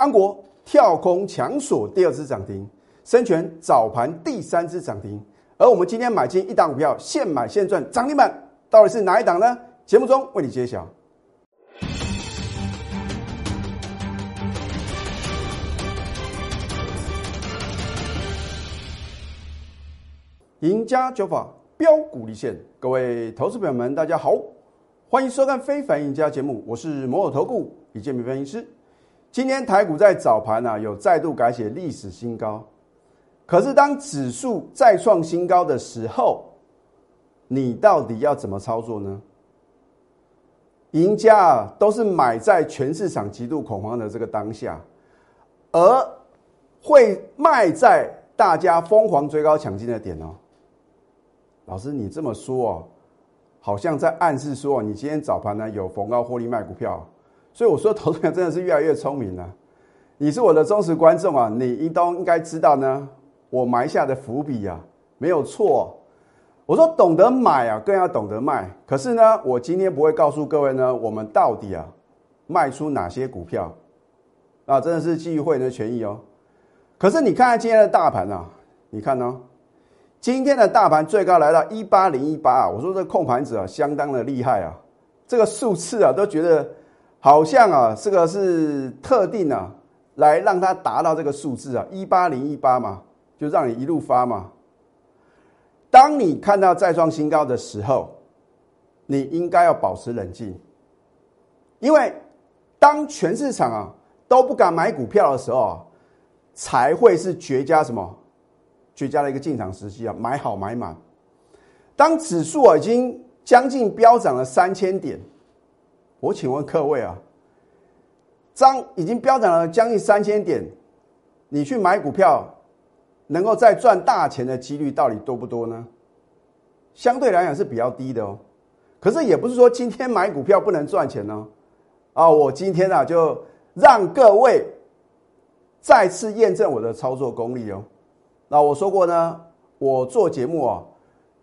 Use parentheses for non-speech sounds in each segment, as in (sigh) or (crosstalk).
安国跳空强锁第二次涨停，深全早盘第三次涨停，而我们今天买进一档股票，现买现赚涨停板，到底是哪一档呢？节目中为你揭晓。赢家九法标股立现，各位投资朋友们，大家好，欢迎收看《非凡赢家》节目，我是摩尔投顾李建明分析师。今天台股在早盘啊，有再度改写历史新高。可是当指数再创新高的时候，你到底要怎么操作呢？赢家啊，都是买在全市场极度恐慌的这个当下，而会卖在大家疯狂追高抢进的点哦。老师，你这么说哦，好像在暗示说你今天早盘呢有逢高获利卖股票，所以我说投资人真的是越来越聪明了。你是我的忠实观众啊，你应当应该知道呢，我埋下的伏笔啊没有错。我说懂得买啊，更要懂得卖。可是呢，我今天不会告诉各位呢，我们到底啊卖出哪些股票啊，真的是基于会员的权益哦。可是你看看今天的大盘啊，你看呢？今天的大盘最高来到一八零一八啊！我说这控盘者啊，相当的厉害啊！这个数次啊，都觉得好像啊，这个是特定啊，来让它达到这个数字啊，一八零一八嘛，就让你一路发嘛。当你看到再创新高的时候，你应该要保持冷静，因为当全市场啊都不敢买股票的时候啊，才会是绝佳什么？绝佳的一个进场时机啊，买好买满。当指数啊已经将近飙涨了三千点，我请问各位啊，当已经飙涨了将近三千点，你去买股票，能够再赚大钱的几率到底多不多呢？相对来讲是比较低的哦。可是也不是说今天买股票不能赚钱呢。啊，我今天啊就让各位再次验证我的操作功力哦。那我说过呢，我做节目啊，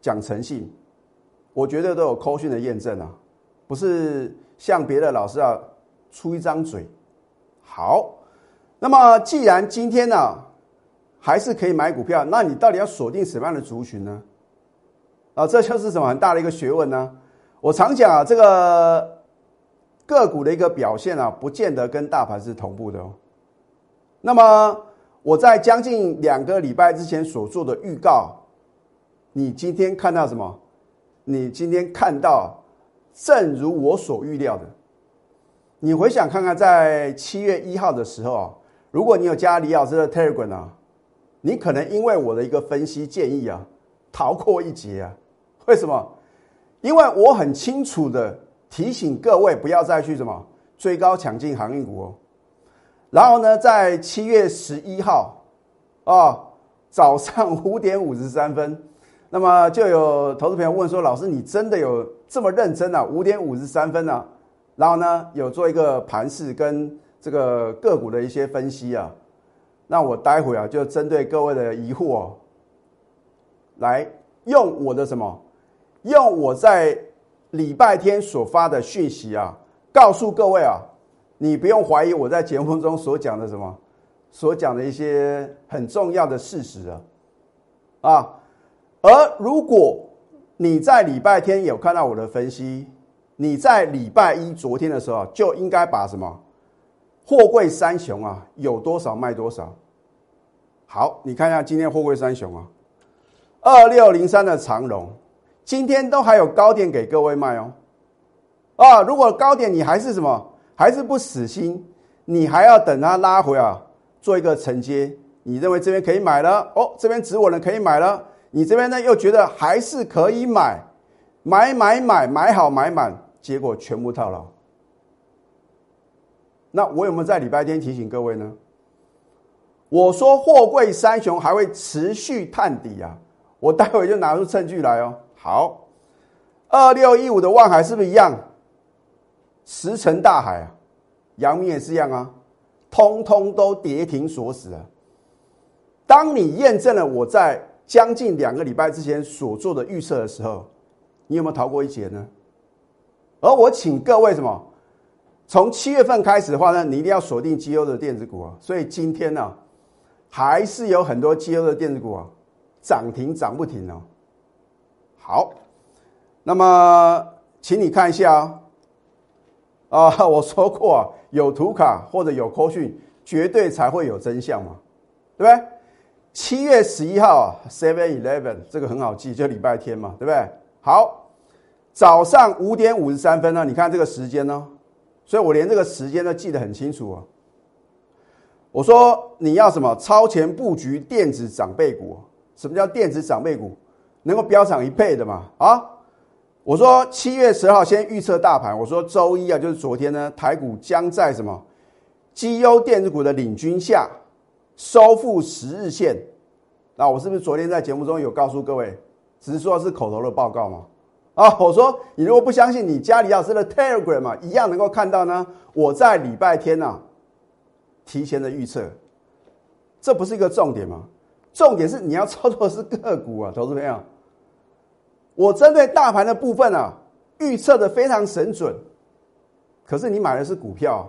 讲诚信，我绝对都有扣讯的验证啊，不是像别的老师要出一张嘴。好，那么既然今天呢还是可以买股票，那你到底要锁定什么样的族群呢？啊，这就是什么很大的一个学问呢？我常讲啊，这个个股的一个表现啊，不见得跟大盘是同步的哦。那么。我在将近两个礼拜之前所做的预告，你今天看到什么？你今天看到，正如我所预料的。你回想看看，在七月一号的时候啊，如果你有加李老师的 Telegram 啊，你可能因为我的一个分析建议啊，逃过一劫啊。为什么？因为我很清楚的提醒各位，不要再去什么追高抢进航运股哦。然后呢，在七月十一号，啊，早上五点五十三分，那么就有投资朋友问说：“老师，你真的有这么认真啊？五点五十三分呢？”然后呢，有做一个盘势跟这个个股的一些分析啊。那我待会啊，就针对各位的疑惑，来用我的什么？用我在礼拜天所发的讯息啊，告诉各位啊。你不用怀疑我在节目中所讲的什么，所讲的一些很重要的事实啊，啊，而如果你在礼拜天有看到我的分析，你在礼拜一昨天的时候就应该把什么货柜三雄啊有多少卖多少。好，你看一下今天货柜三雄啊，二六零三的长荣，今天都还有高点给各位卖哦，啊，如果高点你还是什么？还是不死心，你还要等它拉回啊，做一个承接。你认为这边可以买了哦，这边止稳了可以买了。你这边呢又觉得还是可以买，买买买买好买满，结果全部套牢。那我有没有在礼拜天提醒各位呢？我说货柜三雄还会持续探底啊，我待会就拿出证据来哦。好，二六一五的万海是不是一样？石沉大海啊，阳明也是一样啊，通通都跌停锁死啊。当你验证了我在将近两个礼拜之前所做的预测的时候，你有没有逃过一劫呢？而我请各位什么，从七月份开始的话呢，你一定要锁定绩优的电子股啊。所以今天呢，还是有很多绩优的电子股啊，涨停涨不停哦。好，那么请你看一下啊，啊，(laughs) 我说过啊，有图卡或者有扣讯，绝对才会有真相嘛，对不对？七月十一号啊，Seven Eleven 这个很好记，就礼拜天嘛，对不对？好，早上五点五十三分呢，你看这个时间呢。所以我连这个时间都记得很清楚啊！我说你要什么超前布局电子长辈股？什么叫电子长辈股？能够飙涨一倍的嘛？啊！我说七月十号先预测大盘，我说周一啊，就是昨天呢，台股将在什么绩优电子股的领军下收复十日线。那我是不是昨天在节目中有告诉各位？只是说是口头的报告吗？啊，我说你如果不相信，你家里要是的 Telegram 嘛，一样能够看到呢。我在礼拜天呢，提前的预测，这不是一个重点吗？重点是你要操作的是个股啊，投资朋友。我针对大盘的部分啊，预测的非常神准。可是你买的是股票，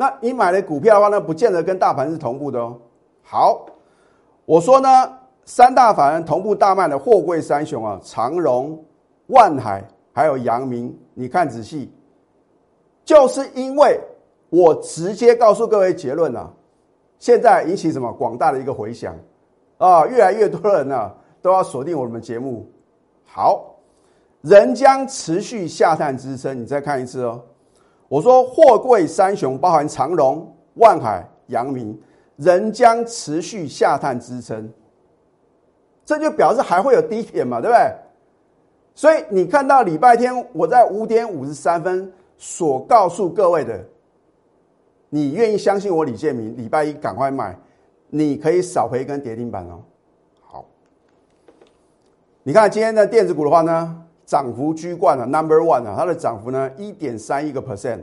那你买的股票的话呢，不见得跟大盘是同步的哦。好，我说呢，三大法人同步大卖的货柜三雄啊，长荣。万海还有阳明，你看仔细，就是因为我直接告诉各位结论了，现在引起什么广大的一个回响啊，越来越多人呢都要锁定我们节目。好，人将持续下探支撑，你再看一次哦。我说货柜三雄包含长荣、万海、阳明，仍将持续下探支撑，这就表示还会有低点嘛，对不对？所以你看到礼拜天我在五点五十三分所告诉各位的，你愿意相信我李建明？礼拜一赶快卖，你可以少赔一根跌停板哦。好，你看今天的电子股的话呢，涨幅居冠啊，Number One 啊，它的涨幅呢一点三一个 percent，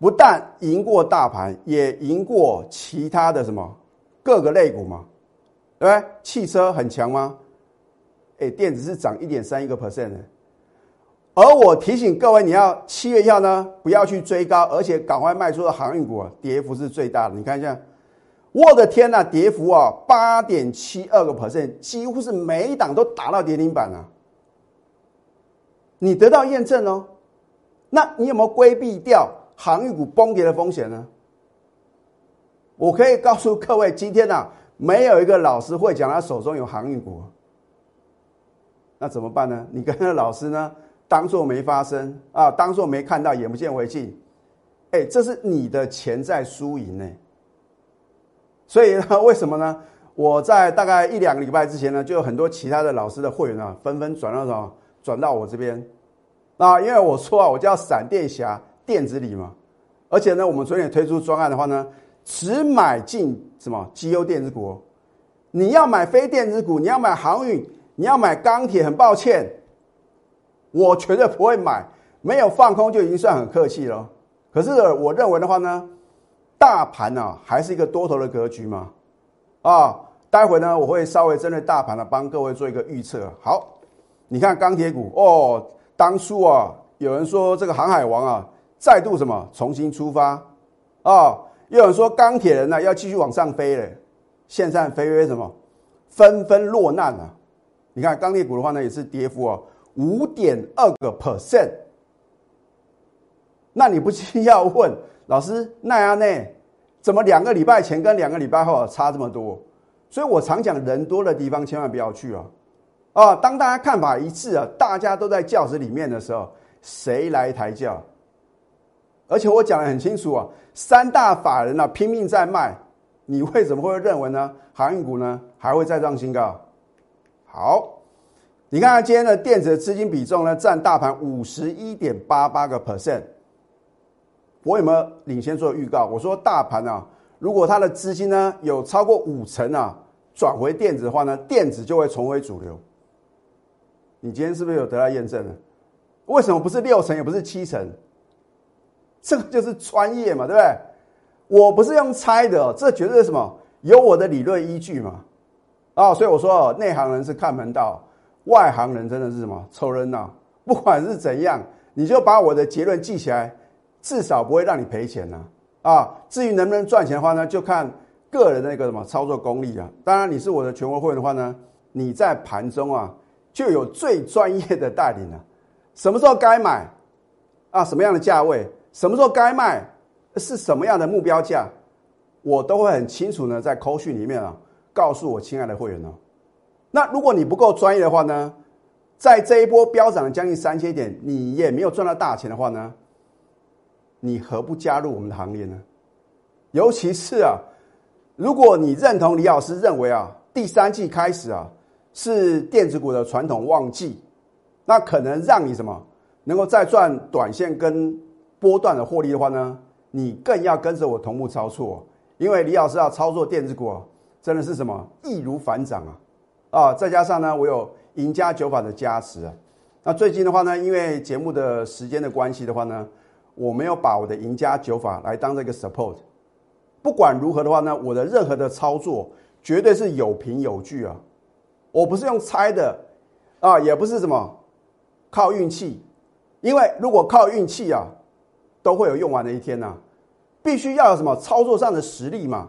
不但赢过大盘，也赢过其他的什么各个类股嘛，对不对？汽车很强吗？哎，电子是涨一点三一个 percent 的，而我提醒各位，你要七月一号呢，不要去追高，而且赶快卖出的航运股啊，跌幅是最大的。你看一下，我的天呐，跌幅啊，八点七二个 percent，几乎是每一档都打到跌停板了。你得到验证哦，那你有没有规避掉航运股崩跌的风险呢？我可以告诉各位，今天呢，没有一个老师会讲他手中有航运股。那怎么办呢？你跟那老师呢，当做没发生啊，当做没看到，眼不见为净。哎，这是你的潜在输赢呢。所以呢，(laughs) 为什么呢？我在大概一两个礼拜之前呢，就有很多其他的老师的会员啊，纷纷转到什么，转到我这边啊，因为我说啊，我叫闪电侠电子里嘛，而且呢，我们昨天推出专案的话呢，只买进什么绩优电子股，你要买非电子股，你要买航运。你要买钢铁，很抱歉，我绝对不会买。没有放空就已经算很客气了。可是我认为的话呢，大盘呢还是一个多头的格局嘛。啊，待会呢我会稍微针对大盘呢帮各位做一个预测。好，你看钢铁股哦，当初啊有人说这个航海王啊再度什么重新出发啊，又有人说钢铁人呢要继续往上飞了，现在飞飞什么纷纷落难了。你看钢铁股的话呢，也是跌幅啊，五点二个 percent。那你不禁要问 (laughs) 老师，那样呢？怎么两个礼拜前跟两个礼拜后差这么多？所以我常讲，人多的地方千万不要去啊！啊，当大家看法一致啊，大家都在教室里面的时候，谁来抬轿？而且我讲的很清楚啊，三大法人呢拼命在卖，你为什么会认为呢？航运股呢还会再创新高？好，你看看今天的电子资金比重呢，占大盘五十一点八八个 percent。我有没有领先做预告？我说大盘啊，如果它的资金呢有超过五成啊转回电子的话呢，电子就会重回主流。你今天是不是有得到验证呢？为什么不是六成，也不是七成？这个就是专业嘛，对不对？我不是用猜的，这绝对是什么？有我的理论依据嘛。啊，所以我说，内行人是看门道，外行人真的是什么凑热闹。不管是怎样，你就把我的结论记起来，至少不会让你赔钱呐。啊，至于能不能赚钱的话呢，就看个人那个什么操作功力啊。当然，你是我的全国会员的话呢，你在盘中啊就有最专业的带领了。什么时候该买啊？什么样的价位？什么时候该卖？是什么样的目标价？我都会很清楚呢，在扣讯里面啊，告诉我亲爱的会员哦。那如果你不够专业的话呢，在这一波飙涨将近三千点，你也没有赚到大钱的话呢，你何不加入我们的行列呢？尤其是啊，如果你认同李老师认为啊，第三季开始啊是电子股的传统旺季，那可能让你什么能够再赚短线跟波段的获利的话呢，你更要跟着我同步操作。因为李老师要操作电子股啊，真的是什么易如反掌啊！啊，再加上呢，我有赢家九法的加持啊。那最近的话呢，因为节目的时间的关系的话呢，我没有把我的赢家九法来当这个 support。不管如何的话呢，我的任何的操作绝对是有凭有据啊。我不是用猜的啊，也不是什么靠运气。因为如果靠运气啊，都会有用完的一天呐。必须要有什么操作上的实力嘛？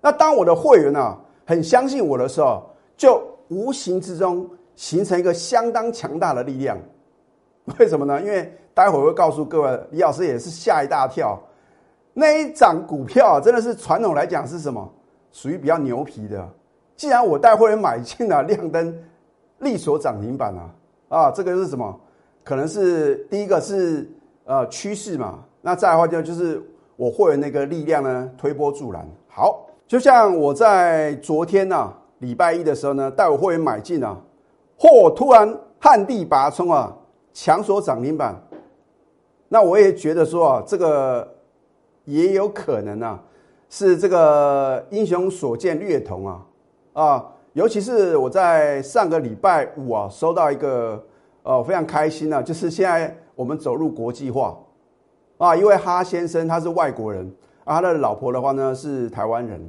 那当我的会员呢很相信我的时候，就无形之中形成一个相当强大的力量。为什么呢？因为待会会告诉各位，李老师也是吓一大跳。那一涨股票真的是传统来讲是什么？属于比较牛皮的。既然我带会员买进了亮灯，力所涨停板啊，啊，这个是什么？可能是第一个是呃趋势嘛。那再的话就就是。我会有那个力量呢，推波助澜。好，就像我在昨天呢，礼拜一的时候呢，带我会员买进啊，嚯，突然旱地拔葱啊，强所涨停板。那我也觉得说啊，这个也有可能啊，是这个英雄所见略同啊啊，尤其是我在上个礼拜五啊，收到一个呃非常开心啊，就是现在我们走入国际化。啊，一位哈先生，他是外国人，啊，他的老婆的话呢是台湾人，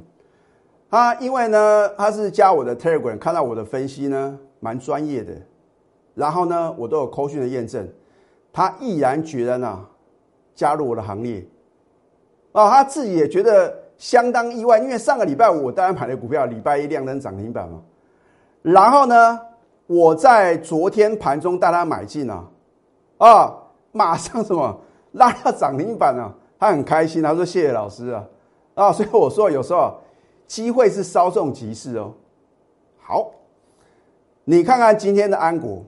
他因为呢他是加我的 Telegram，看到我的分析呢蛮专业的，然后呢我都有扣讯的验证，他毅然决然啊加入我的行列，啊，他自己也觉得相当意外，因为上个礼拜我当然买的股票，礼拜一亮灯涨停板嘛，然后呢我在昨天盘中带他买进啊，啊，马上什么？(laughs) 拉到涨停板啊，他很开心，他说谢谢老师啊，啊，所以我说有时候机会是稍纵即逝哦。好，你看看今天的安国，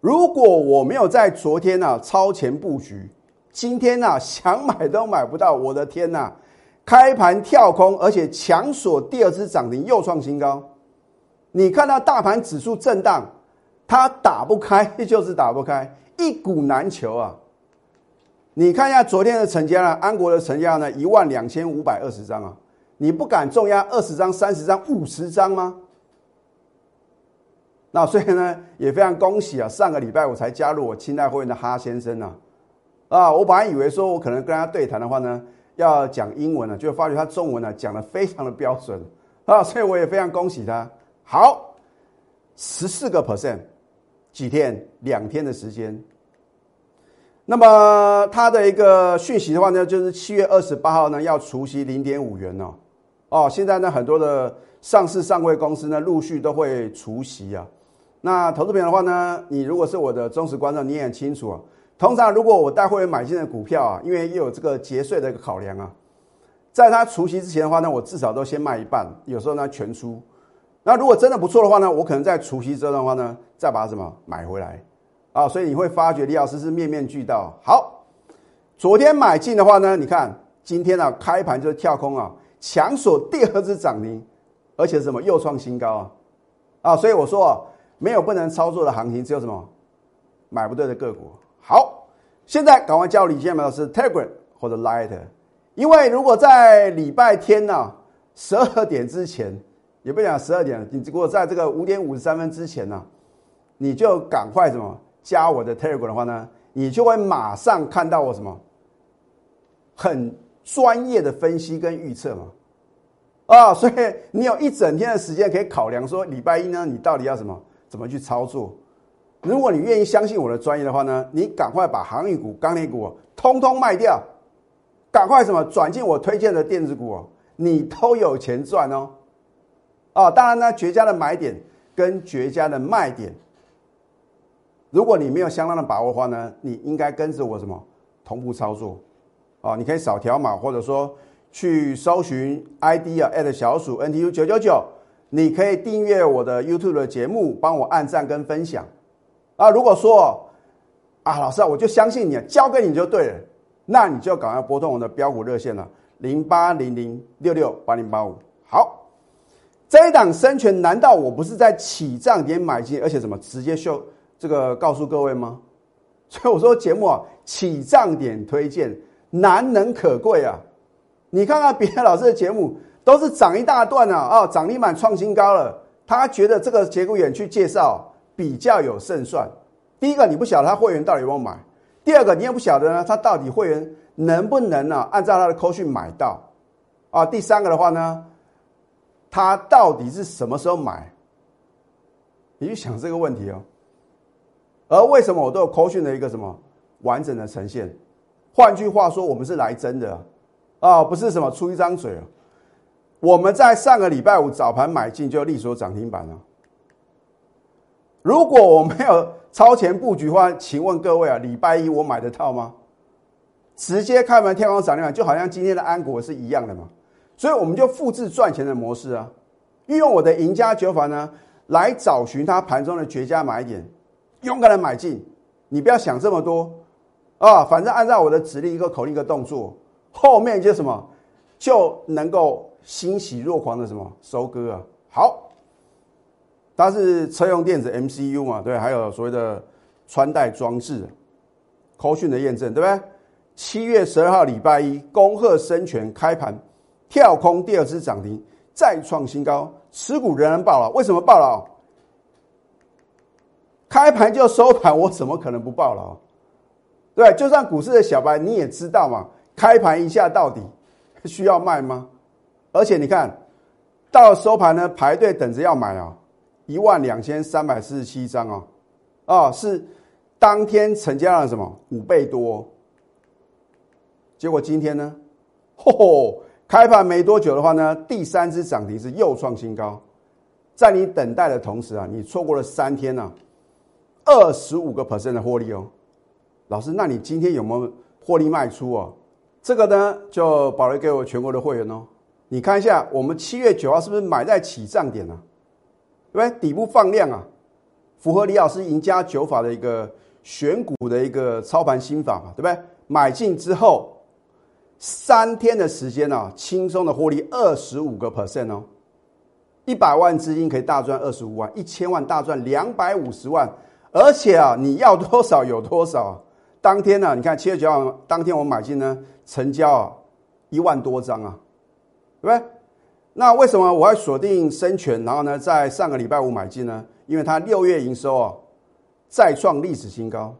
如果我没有在昨天呢超前布局，今天呢想买都买不到，我的天呐，开盘跳空，而且强锁第二次涨停又创新高。你看到大盘指数震荡，它打不开 (laughs) 就是打不开，一股难求啊。你看一下昨天的成交量，安国的成交量呢一万两千五百二十张啊，你不敢重压二十张、三十张、五十张吗？那所以呢也非常恭喜啊，上个礼拜我才加入我清代会员的哈先生呢，啊，我本来以为说我可能跟他对谈的话呢要讲英文了，就发觉他中文呢讲的非常的标准啊，所以我也非常恭喜他。好，十四个 percent，几天？两天的时间。那么它的一个讯息的话呢，就是七月二十八号呢要除息零点五元哦，哦，现在呢很多的上市上柜公司呢陆续都会除息啊。那投资品的话呢，你如果是我的忠实观众，你也很清楚啊。通常如果我带会员买进的股票啊，因为又有这个节税的一个考量啊，在它除夕之前的话呢，我至少都先卖一半，有时候呢全出。那如果真的不错的话呢，我可能在除夕之后的话呢，再把什么买回来。啊，所以你会发觉李老师是面面俱到。好，昨天买进的话呢，你看今天呢开盘就是跳空啊，强锁第二次涨停，而且什么又创新高啊！啊，所以我说啊，没有不能操作的行情，只有什么买不对的个股。现在赶快加入李建老师 Telegram 或者 Light，因为如果在礼拜天呢十二点之前，也不讲十二点，你如果在这个五点五十三分之前呢，你就赶快什么？加我的 Telegram 的话呢，你就会马上看到我什么很专业的分析跟预测嘛，啊，所以你有一整天的时间可以考量说礼拜一呢，你到底要什么怎么去操作如果你愿意相信我的专业的话呢，你赶快把航运股、钢铁股啊通通卖掉，赶快什么转进我推荐的电子股哦，你都有钱赚哦。哦，当然呢，绝佳的买点跟绝佳的卖点，如果你没有相当的把握的话呢，你应该跟着我什么同步操作啊？你可以扫条码，或者说去搜寻 ID 啊小鼠 NTU 九九九，你可以订阅我的 YouTube 的节目，帮我按赞跟分享啊。如果说啊，老师啊，我就相信你，交给你就对了，那你就赶快拨通我的标股热线了，零八零零六六八零八五。好。这一档生权，难道我不是在起涨点买进，而且怎么直接秀这个告诉各位吗？(laughs) 所以我说节目啊，起涨点推荐难能可贵啊！你看看别的老师的节目，都是涨一大段啊，啊，涨停板创新高了，他觉得这个节骨眼去介绍比较有胜算。第一个，你不晓得他会员到底有没有买；第二个，你也不晓得呢，他到底会员能不能呢按照他的扣讯买到啊？第三个的话呢？他到底是什么时候买？你去想这个问题哦。而为什么我都有扣讯的一个什么完整的呈现？换句话说，我们是来真的啊，不是什么出一张嘴啊。我们在上个礼拜五早盘买进就立所涨停板了。如果我没有超前布局的话，请问各位啊，礼拜一我买得到吗？直接开门天空涨停板，就好像今天的安国是一样的嘛。所以我们就复制赚钱的模式啊，运用我的赢家九法呢，来找寻它盘中的绝佳买点，勇敢的买进。你不要想这么多啊，反正按照我的指令一个口令一个动作，后面就什么就能够欣喜若狂的什么收割啊。好，它是车用电子 MCU 嘛，对，还有所谓的穿戴装置，口讯的验证，对不对？七月十二号礼拜一，恭贺生全开盘。跳空第二次涨停，再创新高，持股仍然爆了。为什么爆了？开盘就收盘，我怎么可能不爆了？对，就算股市的小白你也知道嘛，开盘一下到底需要卖吗？而且你看到收盘呢，排队等着要买啊，一万两千三百四十七张啊，啊，是当天成交量什么五倍多？结果今天呢，吼吼！开盘没多久的话呢，第三只涨停是又创新高，在你等待的同时啊，你错过了三天呢，二十五个 percent 的获利哦。老师，那你今天有没有获利卖出哦？这个呢，就保留给我全国的会员哦。你看一下，我们七月九号是不是买在起涨点呢？对不对？底部放量啊，符合李老师赢家九法的一个选股的一个操盘心法嘛，对不对？买进之后。三天的时间呢，轻松的获利二十五个 percent 哦，一百万资金可以大赚二十五万，一千万大赚两百五十万，而且啊，你要多少有多少。当天呢，你看七月九号当天我买进呢，成交啊一万多张啊，对不对？那为什么我要锁定深全，然后呢，在上个礼拜五买进呢？因为它六月营收啊再创历史新高，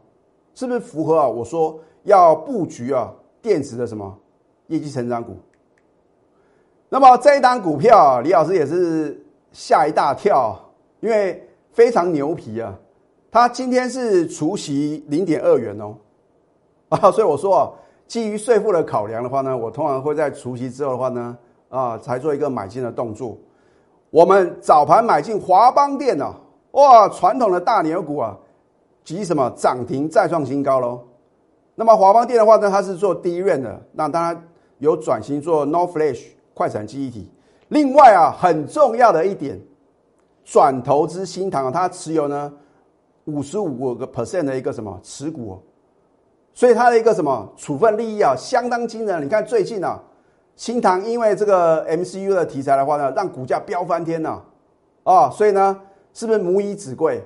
是不是符合啊？我说要布局啊电子的什么？业绩成长股，那么这一档股票，李老师也是吓一大跳，因为非常牛皮啊！它今天是除息零点二元哦，啊，(laughs) 所以我说啊，基于税负的考量的话呢，我通常会在除息之后的话呢，啊，才做一个买进的动作。我们早盘买进华邦电呢，哇，传统的大牛股啊，即什么涨停再创新高喽。那么华邦电的话呢，它是做低润的，那当然。有转型做 No Flash 快闪记忆体，另外啊，很重要的一点，转投资新唐，它持有呢五十五个 percent 的一个什么持股，所以它的一个什么处分利益啊，相当惊人。你看最近啊，新唐因为这个 MCU 的题材的话呢，让股价飙翻天呐，啊，所以呢，是不是母以子贵？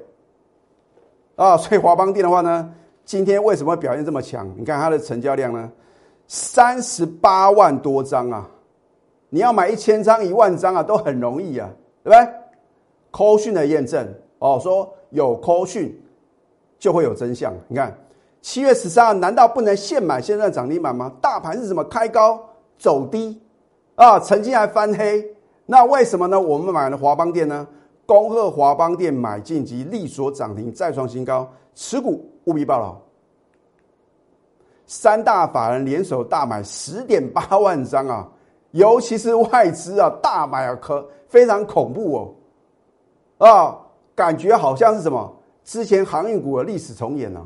啊，所以华邦电的话呢，今天为什么表现这么强？你看它的成交量呢？三十八万多张啊！你要买一千张、一万张啊，都很容易啊，对不对？扣讯的验证哦，说有扣讯就会有真相。你看七月十三号，难道不能现买现在涨停板吗？大盘是什么开高走低啊？曾经还翻黑，那为什么呢？我们买了华邦电呢？恭贺华邦店买进及利所涨停再创新高，持股务必报牢。三大法人联手大买十点八万张啊，尤其是外资啊大买啊，可非常恐怖哦，啊，感觉好像是什么之前航运股的历史重演呢？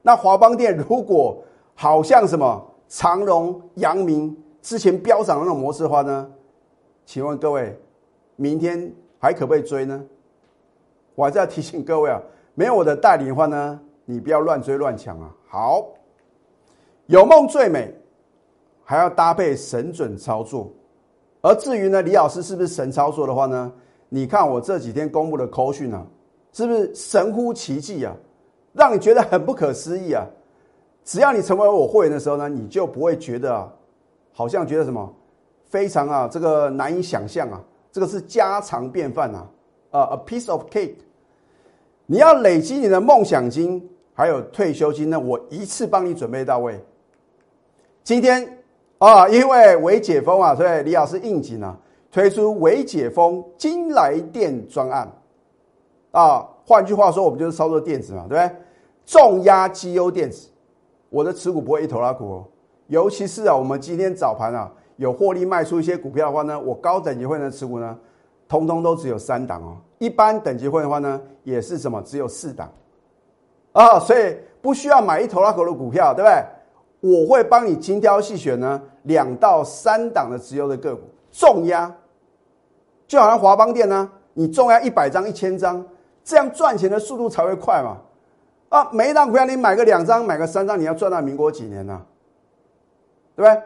那华邦店如果好像什么长荣、阳明之前飙涨的那种模式的话呢？请问各位，明天还可不可以追呢？我还是要提醒各位啊，没有我的带领的话呢，你不要乱追乱抢啊。好。有梦最美，还要搭配神准操作。而至于呢，李老师是不是神操作的话呢？你看我这几天公布的口讯啊，是不是神乎其技啊？让你觉得很不可思议啊！只要你成为我会员的时候呢，你就不会觉得啊，好像觉得什么非常啊，这个难以想象啊，这个是家常便饭呐啊，a piece of cake。你要累积你的梦想金，还有退休金呢，我一次帮你准备到位。今天啊，因为微解封啊，所以李老师应景啊，推出微解封金来电专案啊。换句话说，我们就是操作电子嘛，对不对？重压绩优电子，我的持股不会一头拉股哦。尤其是啊，我们今天早盘啊有获利卖出一些股票的话呢，我高等级会员持股呢，通通都只有三档哦。一般等级会的话呢，也是什么只有四档啊，所以不需要买一头拉狗的股票，对不对？我会帮你精挑细选呢，两到三档的直优的个股重压，就好像华邦店呢，你重压一百张、一千张，这样赚钱的速度才会快嘛。啊，每一档股票你买个两张、买个三张，你要赚到民国几年呢？对不对？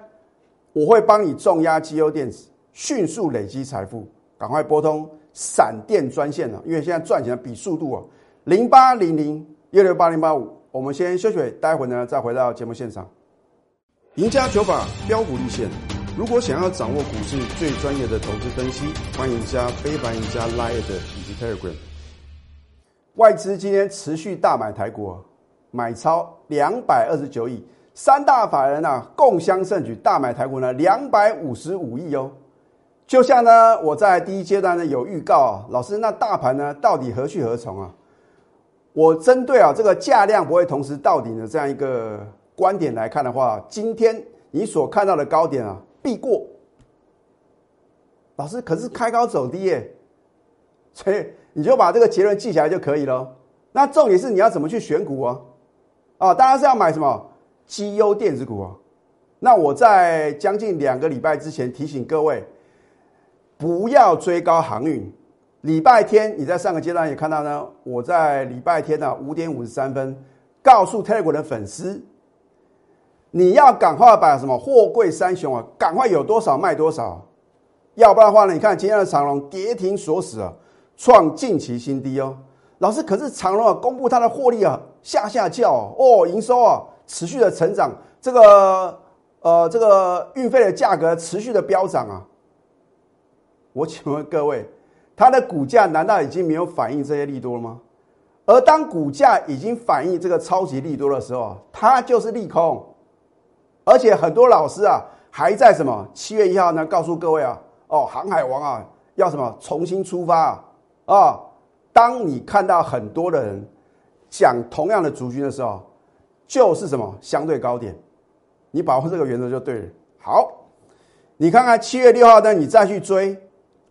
我会帮你重压绩优电子，迅速累积财富，赶快拨通闪电专线了，因为现在赚钱的比速度啊，零八零零六六八零八五，我们先休息，待会呢再回到节目现场。赢家九法标股立线。如果想要掌握股市最专业的投资分析，欢迎加非凡、赢家 Line 以及 Telegram。外资今天持续大买台股，买超两百二十九亿，三大法人啊共襄盛举，大买台股呢两百五十五亿哦。就像呢，我在第一阶段呢有预告啊，老师，那大盘呢到底何去何从啊？我针对啊这个价量不会同时到底的这样一个。观点来看的话，今天你所看到的高点啊，必过。老师可是开高走低耶，所以你就把这个结论记起来就可以了。那重点是你要怎么去选股啊？啊，当然是要买什么绩优电子股啊。那我在将近两个礼拜之前提醒各位，不要追高航运。礼拜天你在上个阶段也看到呢，我在礼拜天呢五点五十三分告诉 Telegram 的粉丝。你要赶快把什么货柜三雄啊，赶快有多少卖多少，要不然的话呢？你看今天的长隆跌停锁死啊，创近期新低哦。老师，可是长隆啊，公布它的获利啊，下下叫哦，营收啊持续的成长，这个呃这个运费的价格持续的飙涨啊。我请问各位，它的股价难道已经没有反映这些利多了吗？而当股价已经反映这个超级利多的时候，它就是利空。而且很多老师啊，还在什么七月一号呢？告诉各位啊，哦，航海王啊，要什么重新出发啊？当你看到很多的人讲同样的族群的时候，就是什么相对高点，你把握这个原则就对了。好，你看看七月六号呢，你再去追，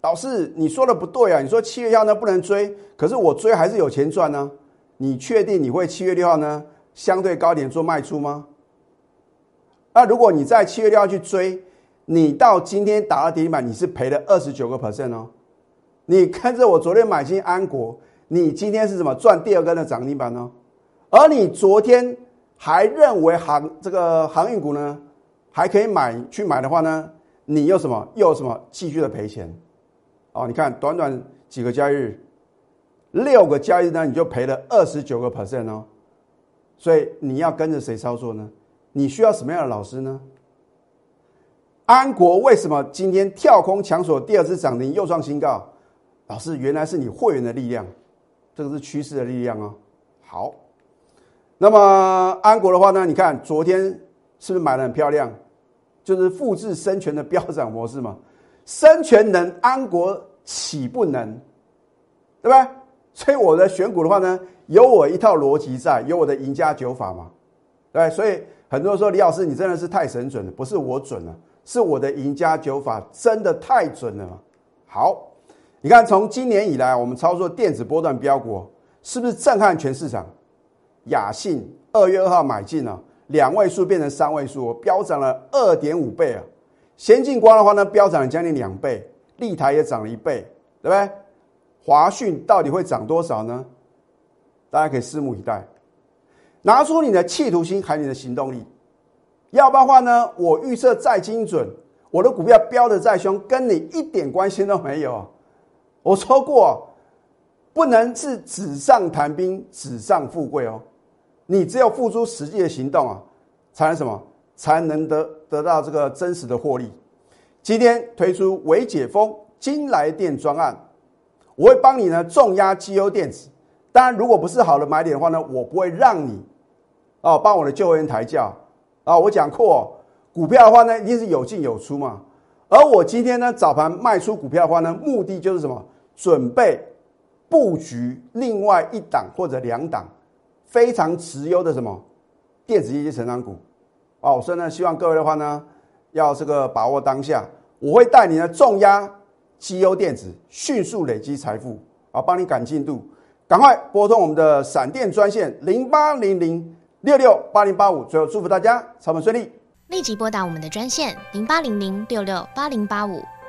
老师你说的不对啊！你说七月一号呢不能追，可是我追还是有钱赚呢。你确定你会七月六号呢相对高点做卖出吗？那如果你在七月六号去追，你到今天打了跌停板，你是赔了二十九个 percent 哦。你跟着我昨天买进安国，你今天是什么赚第二根的涨停板呢？而你昨天还认为航这个航运股呢还可以买去买的话呢，你又什么又什么继续的赔钱？哦，你看短短几个交易日，六个交易日呢你就赔了二十九个 percent 哦。所以你要跟着谁操作呢？你需要什么样的老师呢？安国为什么今天跳空抢锁第二次涨停又创新高？老师，原来是你会员的力量，这个是趋势的力量哦。好，那么安国的话呢？你看昨天是不是买的很漂亮？就是复制生全的飙涨模式嘛。生全能，安国岂不能？对不对？所以我的选股的话呢，有我一套逻辑在，有我的赢家九法嘛，对。所以很多人说李老师你真的是太神准了，不是我准了，是我的赢家九法真的太准了嘛。好，你看从今年以来我们操作电子波段标股，是不是震撼全市场？雅信二月二号买进了，两位数变成三位数，飙涨了二点五倍啊！先进光的话呢，飙涨了将近两倍，立台也涨了一倍，对不对？华讯到底会涨多少呢？大家可以拭目以待。拿出你的企图心，还有你的行动力。要不然的话呢，我预测再精准，我的股票飙的再凶，跟你一点关系都没有。我说过，不能是纸上谈兵，纸上富贵哦。你只有付出实际的行动啊，才能什么？才能得得到这个真实的获利。今天推出微解封金来电专案，我会帮你呢重压绩优电子。当然，如果不是好的买点的话呢，我不会让你哦帮我的救援抬轿啊。我讲过，股票的话呢，一定是有进有出嘛。而我今天呢早盘卖出股票的话呢，目的就是什么？准备布局另外一档或者两档。非常持优的什么？电子业绩成长股。哦，所以呢，希望各位的话呢，要这个把握当下，我会带你呢重压绩优电子，迅速累积财富。啊，帮你赶进度，赶快拨通我们的闪电专线零八零零六六八零八五，最后祝福大家操盘顺利，立即拨打我们的专线零八零零六六八零八五。